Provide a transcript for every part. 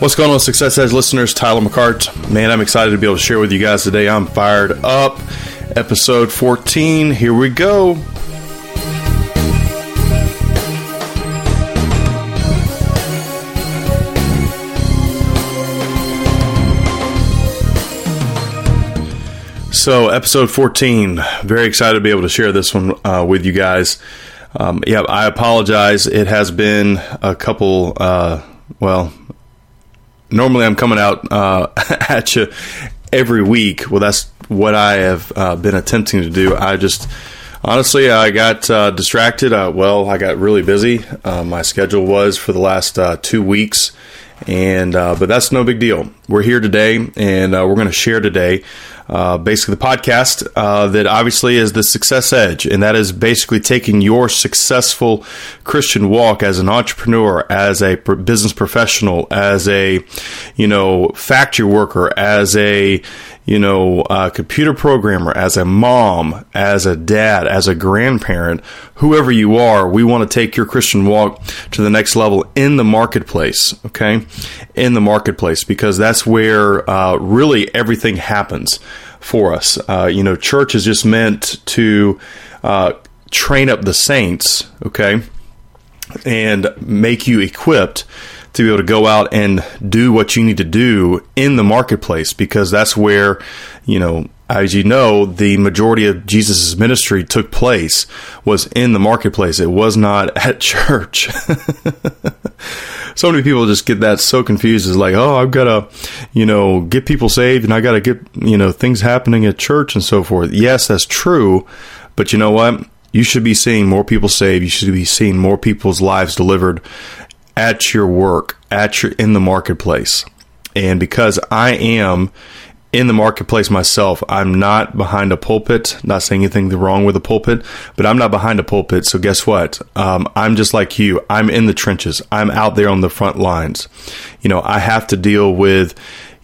What's going on, Success Edge listeners? Tyler McCart. Man, I'm excited to be able to share with you guys today. I'm fired up. Episode 14. Here we go. So, episode 14. Very excited to be able to share this one uh, with you guys. Um, yeah, I apologize. It has been a couple, uh, well, normally I'm coming out uh, at you every week. Well, that's what I have uh, been attempting to do. I just honestly I got uh, distracted. Uh, well, I got really busy. Uh, my schedule was for the last uh, two weeks, and but that's no big deal. We're here today, and we're going to share today uh, basically the podcast uh, that obviously is the Success Edge, and that is basically taking your successful Christian walk as an entrepreneur, as a business professional, as a you know factory worker, as a you know, a computer programmer, as a mom, as a dad, as a grandparent, whoever you are, we want to take your Christian walk to the next level in the marketplace, okay? In the marketplace, because that's where uh, really everything happens for us. Uh, you know, church is just meant to uh, train up the saints, okay? And make you equipped to be able to go out and do what you need to do in the marketplace because that's where, you know, as you know, the majority of Jesus' ministry took place was in the marketplace. It was not at church. so many people just get that so confused. It's like, oh, I've got to, you know, get people saved and I got to get, you know, things happening at church and so forth. Yes, that's true. But you know what? You should be seeing more people saved. You should be seeing more people's lives delivered at your work, at your in the marketplace. And because I am in the marketplace myself, I'm not behind a pulpit. Not saying anything wrong with a pulpit, but I'm not behind a pulpit. So guess what? Um, I'm just like you. I'm in the trenches. I'm out there on the front lines. You know, I have to deal with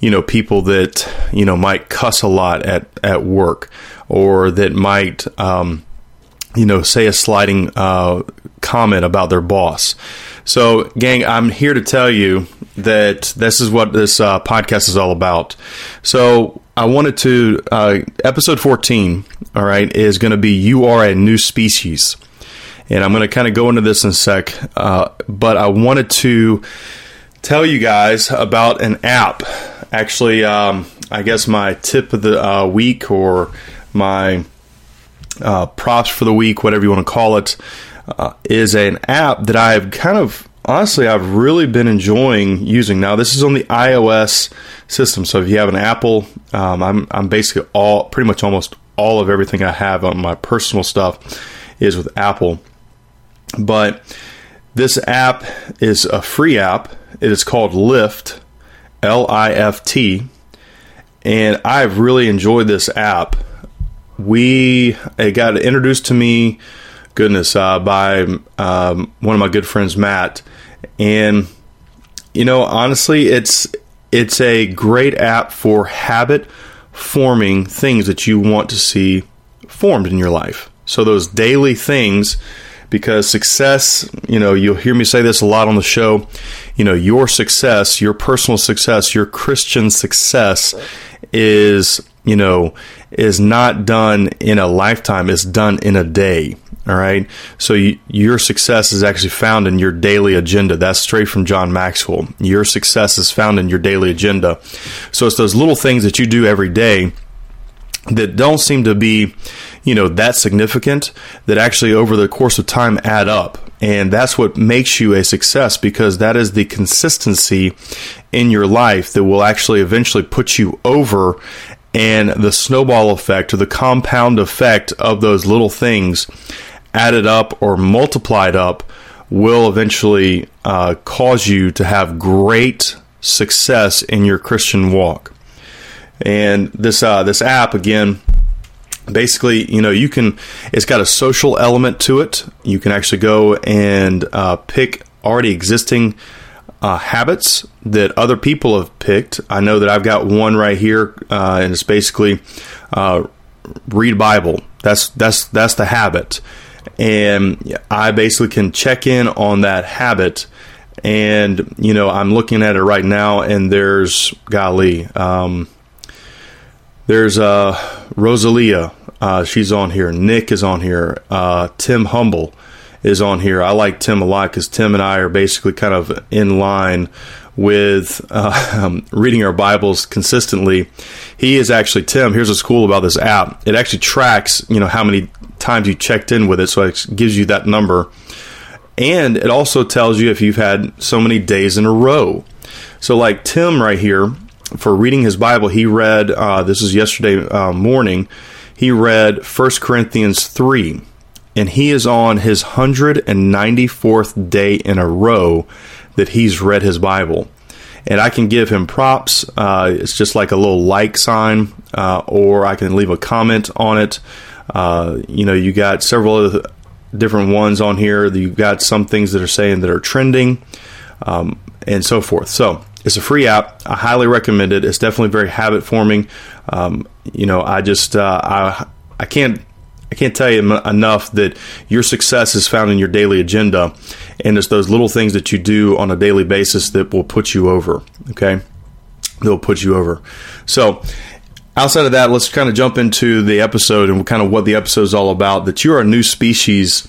you know people that you know might cuss a lot at at work or that might um, you know say a sliding uh, comment about their boss so, gang, I'm here to tell you that this is what this uh, podcast is all about. So, I wanted to, uh, episode 14, all right, is going to be You Are a New Species. And I'm going to kind of go into this in a sec, uh, but I wanted to tell you guys about an app. Actually, um, I guess my tip of the uh, week or my uh, props for the week, whatever you want to call it uh, is an app that I've kind of honestly I've really been enjoying using. Now this is on the iOS system, so if you have an Apple, um, I'm I'm basically all pretty much almost all of everything I have on my personal stuff is with Apple. But this app is a free app. It is called Lift, L I F T, and I've really enjoyed this app. We it got introduced to me goodness, uh, by um, one of my good friends, Matt. And you know, honestly, it's it's a great app for habit forming things that you want to see formed in your life. So those daily things because success, you know, you'll hear me say this a lot on the show, you know, your success, your personal success, your Christian success is, you know, is not done in a lifetime, it's done in a day. All right. So you, your success is actually found in your daily agenda. That's straight from John Maxwell. Your success is found in your daily agenda. So it's those little things that you do every day that don't seem to be, you know, that significant that actually over the course of time add up. And that's what makes you a success because that is the consistency in your life that will actually eventually put you over and the snowball effect or the compound effect of those little things added up or multiplied up will eventually uh, cause you to have great success in your Christian walk. And this uh, this app again, basically, you know, you can. It's got a social element to it. You can actually go and uh, pick already existing uh, habits that other people have picked. I know that I've got one right here, uh, and it's basically uh, read Bible. That's that's that's the habit and I basically can check in on that habit and you know I'm looking at it right now, and there's golly, um, there's uh, Rosalia, uh, she's on here. Nick is on here. Uh, Tim Humble is on here. I like Tim a lot because Tim and I are basically kind of in line with uh, um, reading our Bibles consistently. He is actually Tim. Here's what's cool about this app. It actually tracks, you know, how many times you checked in with it, so it gives you that number, and it also tells you if you've had so many days in a row. So, like Tim right here, for reading his Bible, he read. Uh, this is yesterday uh, morning. He read 1 Corinthians three and he is on his 194th day in a row that he's read his Bible. And I can give him props. Uh, it's just like a little like sign, uh, or I can leave a comment on it. Uh, you know, you got several different ones on here. You've got some things that are saying that are trending, um, and so forth. So it's a free app. I highly recommend it. It's definitely very habit forming. Um, you know, I just uh, I I can't I can't tell you enough that your success is found in your daily agenda, and it's those little things that you do on a daily basis that will put you over. Okay, they'll put you over. So, outside of that, let's kind of jump into the episode and kind of what the episode is all about. That you're a new species,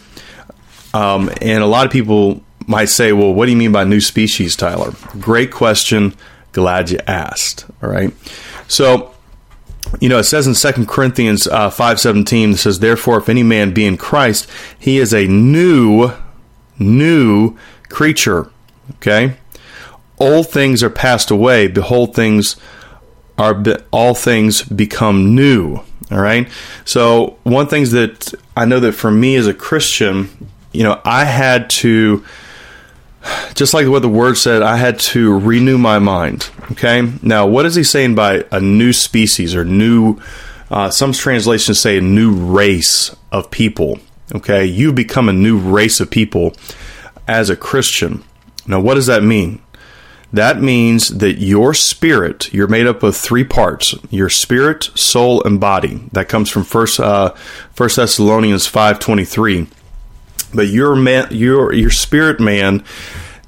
um, and a lot of people might say, "Well, what do you mean by new species, Tyler?" Great question. Glad you asked. All right, so you know, it says in Second Corinthians uh, five seventeen, it says, "Therefore, if any man be in Christ, he is a new, new creature." Okay, old things are passed away; behold, things are be- all things become new. All right. So one things that I know that for me as a Christian, you know, I had to just like what the word said, I had to renew my mind. Okay. Now, what is he saying by a new species or new? Uh, some translations say a new race of people. Okay, you become a new race of people as a Christian. Now, what does that mean? That means that your spirit, you're made up of three parts: your spirit, soul, and body. That comes from First uh, First Thessalonians five twenty three but your man, your your spirit man,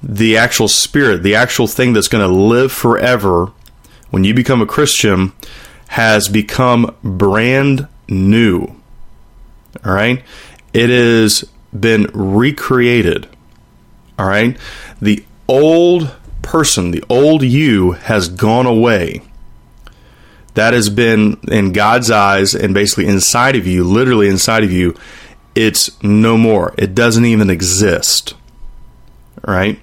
the actual spirit, the actual thing that's going to live forever, when you become a Christian, has become brand new. All right, it has been recreated. All right, the old person, the old you, has gone away that has been in God's eyes and basically inside of you, literally inside of you, it's no more. It doesn't even exist. Right?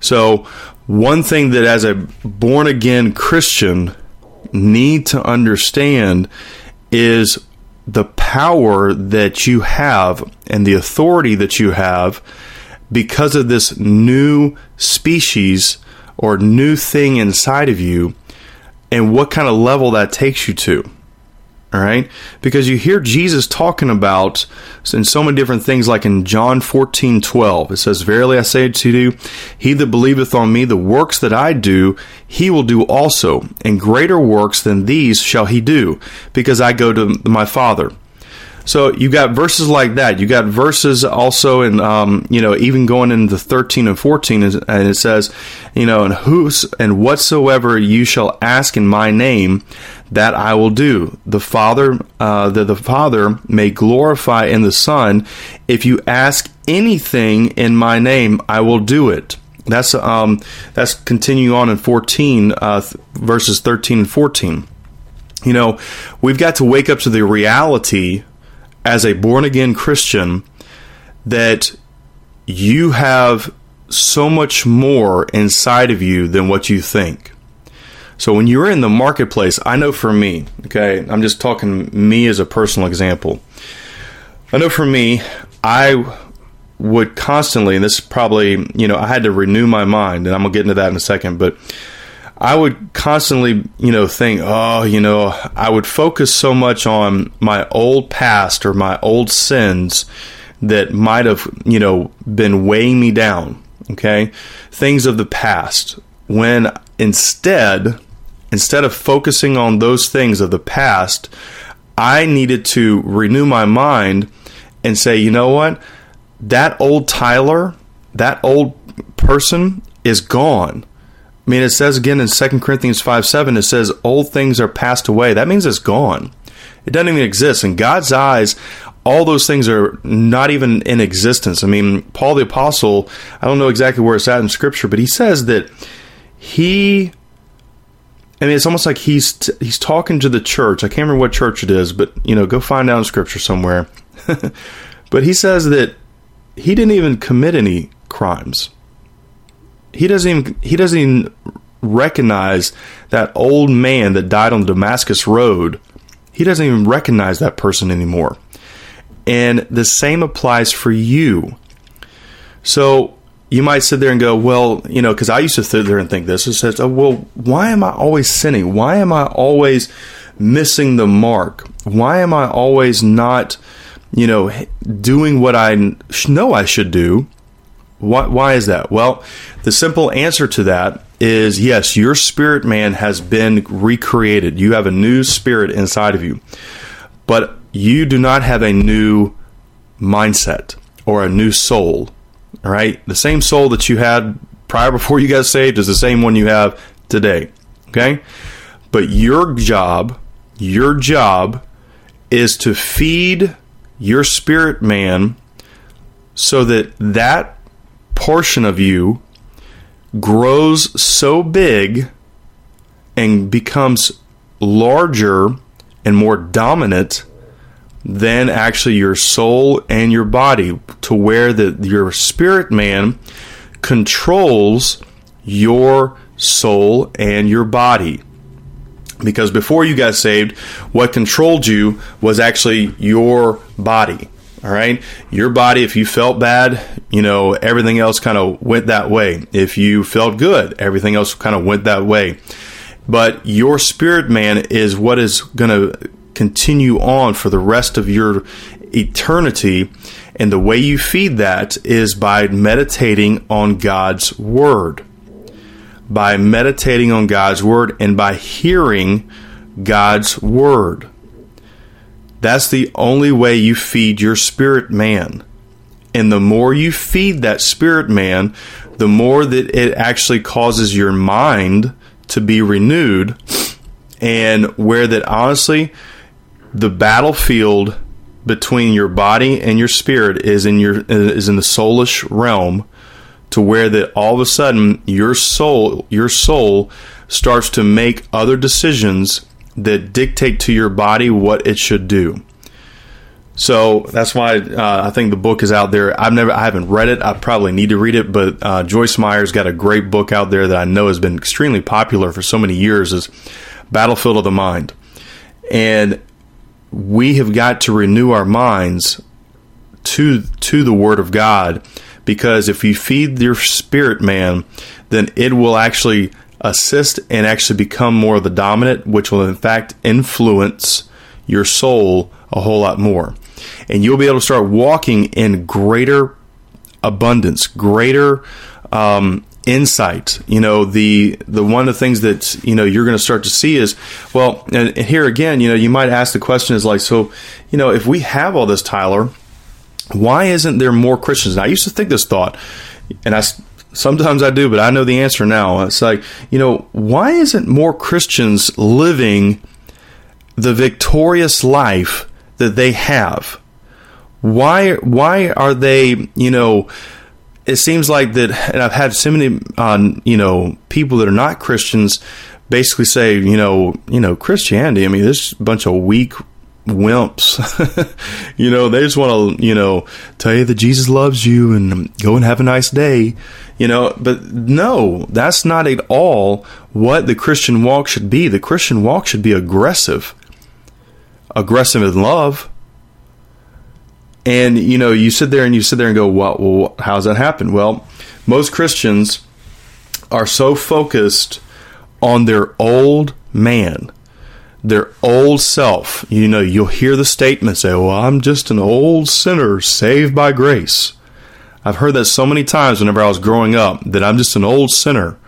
So, one thing that as a born again Christian need to understand is the power that you have and the authority that you have because of this new species or new thing inside of you and what kind of level that takes you to. All right? Because you hear Jesus talking about in so many different things, like in John 14 12, it says, Verily I say to you, he that believeth on me, the works that I do, he will do also, and greater works than these shall he do, because I go to my Father. So you got verses like that. You got verses also in, um, you know, even going into 13 and 14, and it says, you know, and whos and whatsoever you shall ask in my name, that I will do. The Father, uh, that the Father may glorify in the Son. If you ask anything in my name, I will do it. That's um, that's continuing on in 14 uh, verses 13 and 14. You know, we've got to wake up to the reality as a born again Christian that you have so much more inside of you than what you think. So when you're in the marketplace, I know for me, okay, I'm just talking me as a personal example. I know for me, I would constantly, and this is probably, you know, I had to renew my mind, and I'm gonna get into that in a second, but I would constantly, you know, think, oh, you know, I would focus so much on my old past or my old sins that might have, you know, been weighing me down, okay? Things of the past. When instead, instead of focusing on those things of the past, I needed to renew my mind and say, you know what? That old Tyler, that old person is gone. I mean, it says again in 2 Corinthians 5 7, it says, Old things are passed away. That means it's gone. It doesn't even exist. In God's eyes, all those things are not even in existence. I mean, Paul the Apostle, I don't know exactly where it's at in Scripture, but he says that he. I mean, it's almost like he's t- he's talking to the church. I can't remember what church it is, but you know, go find out in Scripture somewhere. but he says that he didn't even commit any crimes. He doesn't even he doesn't even recognize that old man that died on the Damascus road. He doesn't even recognize that person anymore. And the same applies for you. So you might sit there and go, well, you know, because I used to sit there and think this. It says, oh, well, why am I always sinning? Why am I always missing the mark? Why am I always not, you know, doing what I know I should do? Why, why is that? Well, the simple answer to that is yes, your spirit man has been recreated. You have a new spirit inside of you. But you do not have a new mindset or a new soul. All right? The same soul that you had prior before you got saved is the same one you have today. Okay? But your job, your job is to feed your spirit man so that that portion of you grows so big and becomes larger and more dominant than actually your soul and your body to where that your spirit man controls your soul and your body. Because before you got saved what controlled you was actually your body all right. Your body, if you felt bad, you know, everything else kind of went that way. If you felt good, everything else kind of went that way. But your spirit man is what is going to continue on for the rest of your eternity. And the way you feed that is by meditating on God's word. By meditating on God's word and by hearing God's word. That's the only way you feed your spirit man. And the more you feed that spirit man, the more that it actually causes your mind to be renewed. And where that honestly, the battlefield between your body and your spirit is in your is in the soulish realm to where that all of a sudden your soul your soul starts to make other decisions that dictate to your body what it should do. So that's why uh, I think the book is out there. I've never, I haven't read it. I probably need to read it, but uh, Joyce Meyer's got a great book out there that I know has been extremely popular for so many years. Is Battlefield of the Mind, and we have got to renew our minds to to the Word of God, because if you feed your spirit man, then it will actually assist and actually become more of the dominant, which will in fact influence your soul a whole lot more. And you'll be able to start walking in greater abundance, greater um, insight. You know, the the one of the things that you know you're going to start to see is well, and here again, you know, you might ask the question is like, so, you know, if we have all this, Tyler, why isn't there more Christians? And I used to think this thought, and I Sometimes I do, but I know the answer now. It's like, you know, why isn't more Christians living the victorious life that they have? Why why are they, you know, it seems like that and I've had so many uh, you know, people that are not Christians basically say, you know, you know, Christianity, I mean, this bunch of weak wimps. you know, they just want to, you know, tell you that Jesus loves you and go and have a nice day. You know, but no, that's not at all what the Christian walk should be. The Christian walk should be aggressive, aggressive in love. And, you know, you sit there and you sit there and go, well, well how's that happen? Well, most Christians are so focused on their old man their old self. You know, you'll hear the statement say, Well, I'm just an old sinner saved by grace. I've heard that so many times whenever I was growing up that I'm just an old sinner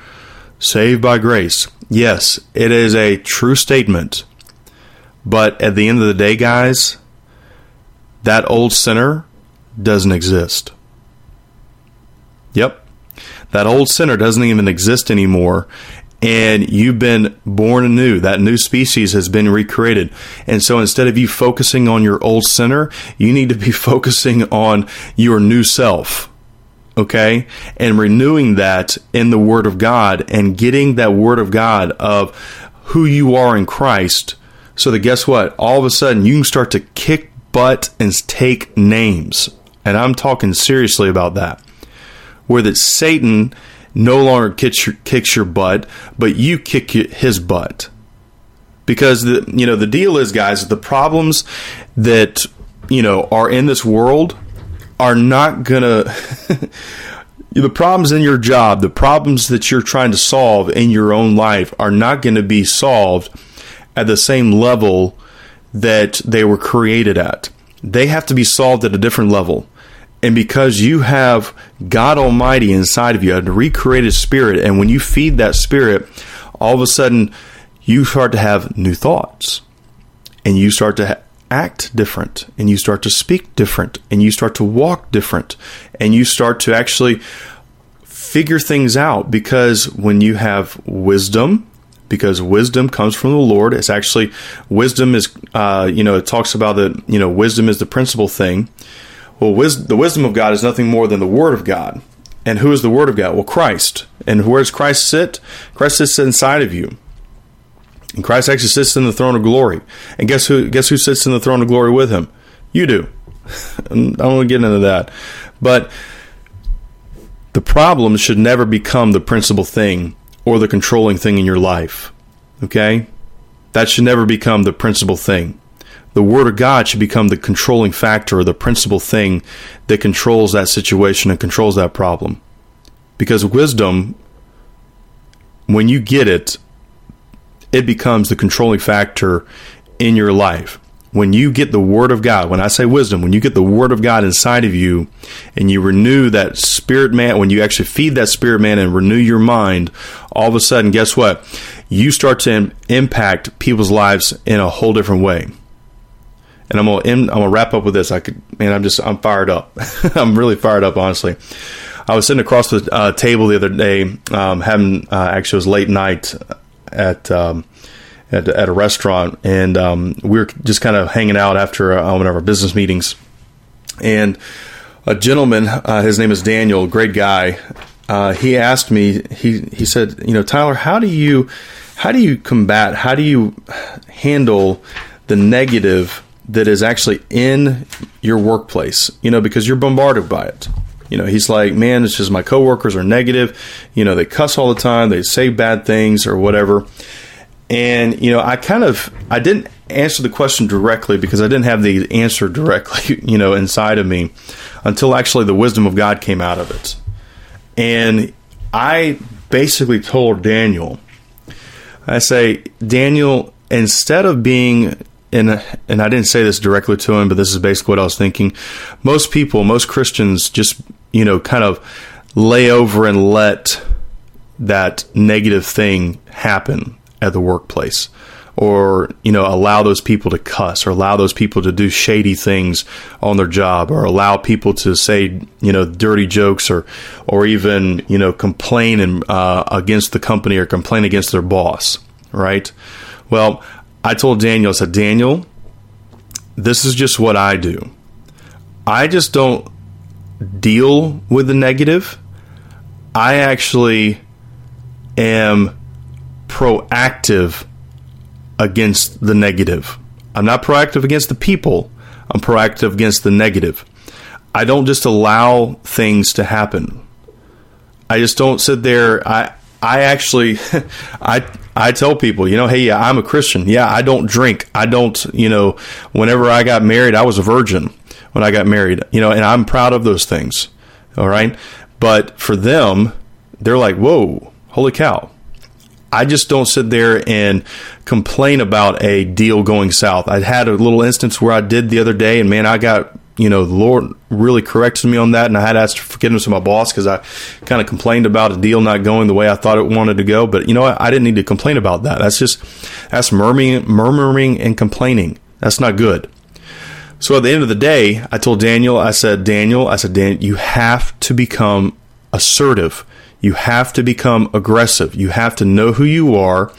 saved by grace. Yes, it is a true statement. But at the end of the day, guys, that old sinner doesn't exist. Yep. That old sinner doesn't even exist anymore. And you've been born anew. That new species has been recreated. And so instead of you focusing on your old sinner, you need to be focusing on your new self. Okay? And renewing that in the Word of God and getting that Word of God of who you are in Christ so that guess what? All of a sudden you can start to kick butt and take names. And I'm talking seriously about that where that Satan no longer kicks your, kicks your butt, but you kick his butt. Because the you know the deal is, guys, the problems that you know are in this world are not gonna. the problems in your job, the problems that you're trying to solve in your own life, are not going to be solved at the same level that they were created at. They have to be solved at a different level. And because you have God Almighty inside of you, a recreated spirit, and when you feed that spirit, all of a sudden you start to have new thoughts and you start to act different and you start to speak different and you start to walk different and you start to actually figure things out because when you have wisdom, because wisdom comes from the Lord. It's actually wisdom is, uh, you know, it talks about that, you know, wisdom is the principal thing. Well, wis- the wisdom of God is nothing more than the Word of God. And who is the Word of God? Well, Christ. And where does Christ sit? Christ sits inside of you. And Christ actually sits in the throne of glory. And guess who? Guess who sits in the throne of glory with him? You do. I don't want to get into that, but the problem should never become the principal thing or the controlling thing in your life. Okay, that should never become the principal thing the Word of God should become the controlling factor or the principal thing that controls that situation and controls that problem. Because wisdom, when you get it, it becomes the controlling factor in your life. When you get the Word of God, when I say wisdom, when you get the Word of God inside of you and you renew that spirit man, when you actually feed that spirit man and renew your mind, all of a sudden, guess what? You start to impact people's lives in a whole different way and I'm gonna end, I'm gonna wrap up with this. I could, man, I'm just I'm fired up. I'm really fired up, honestly. I was sitting across the uh, table the other day, um, having uh, actually it was late night at. Um, at, at, a restaurant, and um, we were just kind of hanging out after uh, one of our business meetings. And a gentleman, uh, his name is Daniel, great guy. Uh, he asked me. He he said, you know, Tyler, how do you how do you combat? How do you handle the negative that is actually in your workplace, you know, because you're bombarded by it. You know, he's like, man, it's just my coworkers are negative. You know, they cuss all the time, they say bad things or whatever. And, you know, I kind of, I didn't answer the question directly because I didn't have the answer directly, you know, inside of me until actually the wisdom of God came out of it. And I basically told Daniel, I say, Daniel, instead of being and and I didn't say this directly to him, but this is basically what I was thinking. Most people, most Christians, just you know, kind of lay over and let that negative thing happen at the workplace, or you know, allow those people to cuss, or allow those people to do shady things on their job, or allow people to say you know dirty jokes, or or even you know complain and uh, against the company or complain against their boss, right? Well, I told Daniel, I said, Daniel, this is just what I do. I just don't deal with the negative. I actually am proactive against the negative. I'm not proactive against the people, I'm proactive against the negative. I don't just allow things to happen. I just don't sit there. I I actually I I tell people, you know, hey, yeah, I'm a Christian. Yeah, I don't drink. I don't, you know, whenever I got married, I was a virgin when I got married, you know, and I'm proud of those things. All right. But for them, they're like, whoa, holy cow. I just don't sit there and complain about a deal going south. I had a little instance where I did the other day, and man, I got you know, the Lord really corrected me on that, and I had asked forgiveness of my boss because I kind of complained about a deal not going the way I thought it wanted to go. But you know, I, I didn't need to complain about that. That's just that's murmuring, murmuring and complaining. That's not good. So at the end of the day, I told Daniel, I said, Daniel, I said, Dan, you have to become assertive. You have to become aggressive. You have to know who you are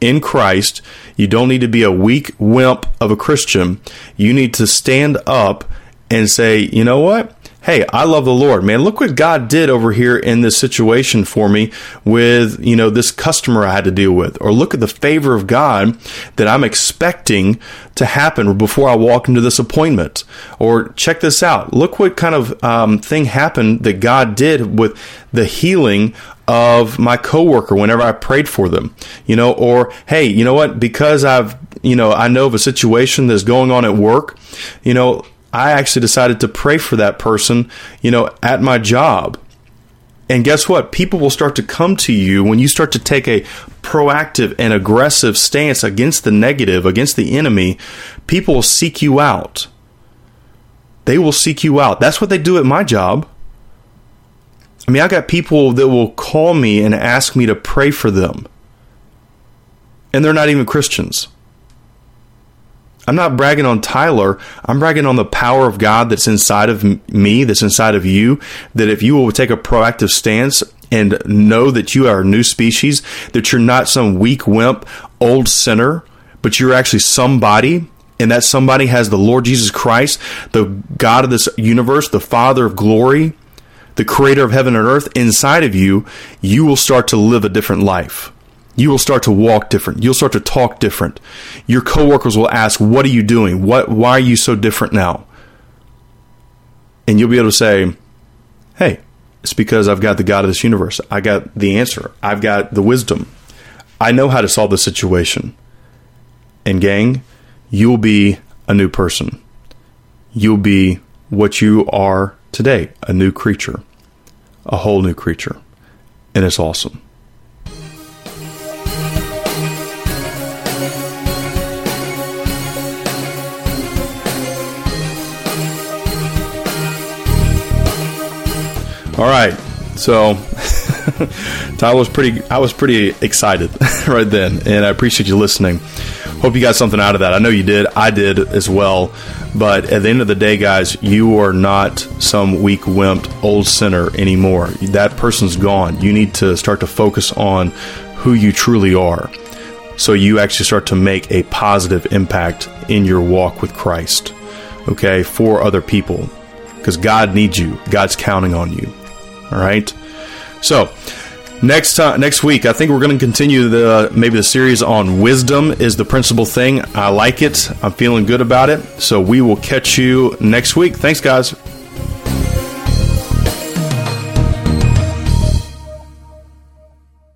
in Christ. You don't need to be a weak wimp of a Christian. You need to stand up and say, you know what? hey, I love the Lord, man. Look what God did over here in this situation for me with, you know, this customer I had to deal with. Or look at the favor of God that I'm expecting to happen before I walk into this appointment. Or check this out. Look what kind of um, thing happened that God did with the healing of my coworker whenever I prayed for them, you know, or hey, you know what? Because I've, you know, I know of a situation that's going on at work, you know, I actually decided to pray for that person, you know, at my job. And guess what? People will start to come to you when you start to take a proactive and aggressive stance against the negative, against the enemy. People will seek you out. They will seek you out. That's what they do at my job. I mean, I got people that will call me and ask me to pray for them. And they're not even Christians. I'm not bragging on Tyler. I'm bragging on the power of God that's inside of me, that's inside of you. That if you will take a proactive stance and know that you are a new species, that you're not some weak wimp, old sinner, but you're actually somebody and that somebody has the Lord Jesus Christ, the God of this universe, the Father of glory, the creator of heaven and earth inside of you, you will start to live a different life you will start to walk different. You'll start to talk different. Your coworkers will ask, "What are you doing? What why are you so different now?" And you'll be able to say, "Hey, it's because I've got the God of this universe. I got the answer. I've got the wisdom. I know how to solve the situation." And gang, you'll be a new person. You'll be what you are today, a new creature, a whole new creature. And it's awesome. All right. So Tyler was pretty I was pretty excited right then and I appreciate you listening. Hope you got something out of that. I know you did. I did as well. But at the end of the day, guys, you are not some weak wimp old sinner anymore. That person's gone. You need to start to focus on who you truly are. So you actually start to make a positive impact in your walk with Christ. Okay, for other people. Because God needs you. God's counting on you. All right. So next time, next week, I think we're going to continue the maybe the series on wisdom is the principal thing. I like it. I'm feeling good about it. So we will catch you next week. Thanks, guys.